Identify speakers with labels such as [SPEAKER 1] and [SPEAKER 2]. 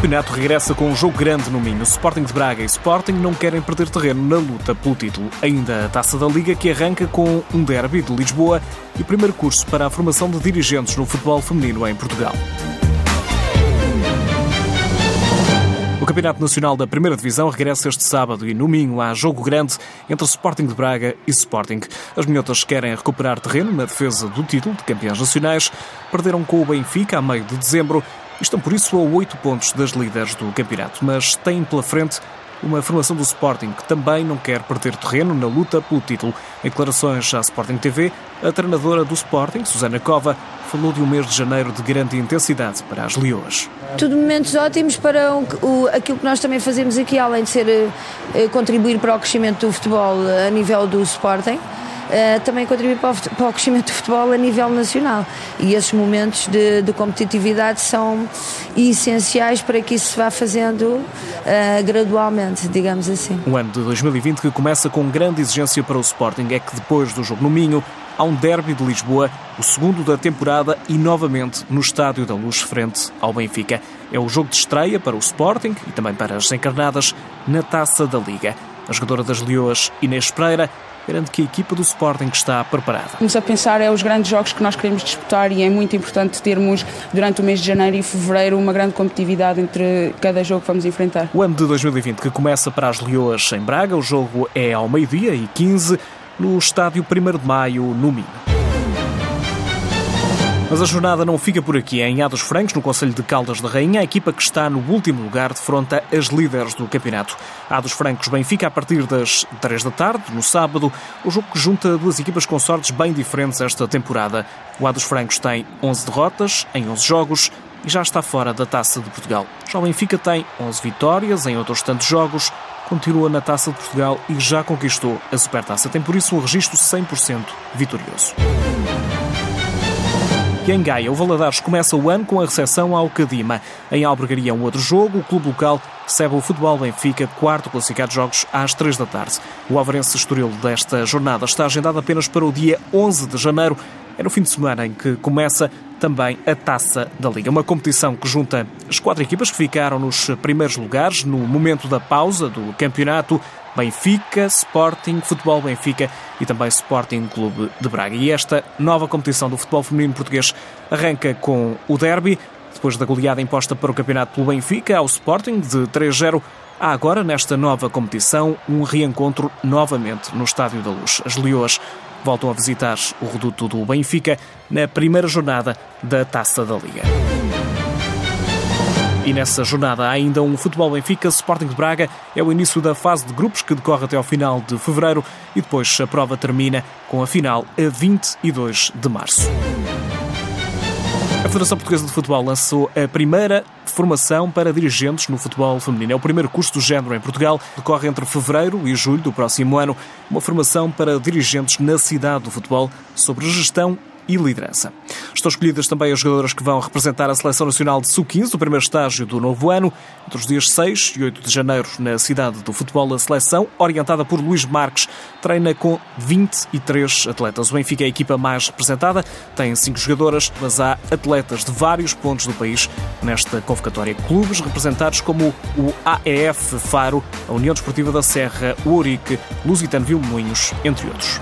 [SPEAKER 1] campeonato regressa com um jogo grande no Minho. Sporting de Braga e Sporting não querem perder terreno na luta pelo título. Ainda a Taça da Liga que arranca com um derby de Lisboa e o primeiro curso para a formação de dirigentes no futebol feminino em Portugal. O Campeonato Nacional da Primeira Divisão regressa este sábado e no Minho há jogo grande entre Sporting de Braga e Sporting. As minhotas querem recuperar terreno na defesa do título de campeões nacionais. Perderam com o Benfica a meio de dezembro Estão, por isso, a oito pontos das líderes do campeonato, mas têm pela frente uma formação do Sporting que também não quer perder terreno na luta pelo título. Em declarações à Sporting TV, a treinadora do Sporting, Susana Cova, falou de um mês de janeiro de grande intensidade para as Leoas.
[SPEAKER 2] Tudo momentos ótimos para o, aquilo que nós também fazemos aqui, além de ser eh, contribuir para o crescimento do futebol a nível do Sporting. Uh, também contribuir para o, para o, crescimento do futebol a nível nacional. E esses momentos de, de competitividade são essenciais para que isso se vá fazendo uh, gradualmente, digamos assim.
[SPEAKER 1] O ano de 2020 que começa com grande exigência para o Sporting é que depois do jogo no Minho há um derby de Lisboa, o segundo da temporada e novamente no Estádio da Luz frente ao Benfica. É o jogo de estreia para o Sporting e também para as encarnadas na Taça da Liga. A jogadora das Leoas, Inês Pereira, garante que a equipa do Sporting está preparada.
[SPEAKER 3] Vamos a pensar é os grandes jogos que nós queremos disputar e é muito importante termos durante o mês de janeiro e fevereiro uma grande competitividade entre cada jogo que vamos enfrentar.
[SPEAKER 1] O ano de 2020 que começa para as Leoas em Braga, o jogo é ao meio-dia e 15 no estádio 1 de Maio, no Minho. Mas a jornada não fica por aqui. Em A dos Francos, no Conselho de Caldas da Rainha, a equipa que está no último lugar defronta as líderes do campeonato. A dos Francos Benfica a partir das 3 da tarde, no sábado, o jogo que junta duas equipas com sortes bem diferentes esta temporada. O A dos Francos tem 11 derrotas em 11 jogos e já está fora da Taça de Portugal. Já o Benfica tem 11 vitórias em outros tantos jogos, continua na Taça de Portugal e já conquistou a Supertaça. Tem por isso um registro 100% vitorioso. E em Gaia, o Valadares começa o ano com a recepção ao Cadima. Em Albergaria, um outro jogo, o clube local recebe o Futebol Benfica, quarto classificado de jogos, às três da tarde. O Alvarense Estoril desta jornada está agendado apenas para o dia 11 de janeiro. É no fim de semana em que começa também a Taça da Liga. Uma competição que junta as quatro equipas que ficaram nos primeiros lugares no momento da pausa do campeonato. Benfica, Sporting, Futebol Benfica e também Sporting Clube de Braga. E esta nova competição do futebol feminino português arranca com o derby, depois da goleada imposta para o campeonato pelo Benfica ao Sporting de 3-0. Há agora, nesta nova competição, um reencontro novamente no Estádio da Luz. As Leoas voltam a visitar o reduto do Benfica na primeira jornada da Taça da Liga. E nessa jornada há ainda um Futebol Benfica Sporting de Braga. É o início da fase de grupos que decorre até ao final de fevereiro e depois a prova termina com a final a 22 de março. A Federação Portuguesa de Futebol lançou a primeira formação para dirigentes no futebol feminino. É o primeiro curso do género em Portugal. Decorre entre fevereiro e julho do próximo ano. Uma formação para dirigentes na cidade do futebol sobre gestão e liderança. Estão escolhidas também as jogadoras que vão representar a Seleção Nacional de Sub-15 do primeiro estágio do novo ano, entre os dias 6 e 8 de janeiro, na cidade do futebol. A seleção, orientada por Luís Marques, treina com 23 atletas. O Benfica é a equipa mais representada, tem 5 jogadoras, mas há atletas de vários pontos do país nesta convocatória. Clubes representados como o AEF Faro, a União Desportiva da Serra, o Ourique, Lusitano Vilmoinhos, entre outros.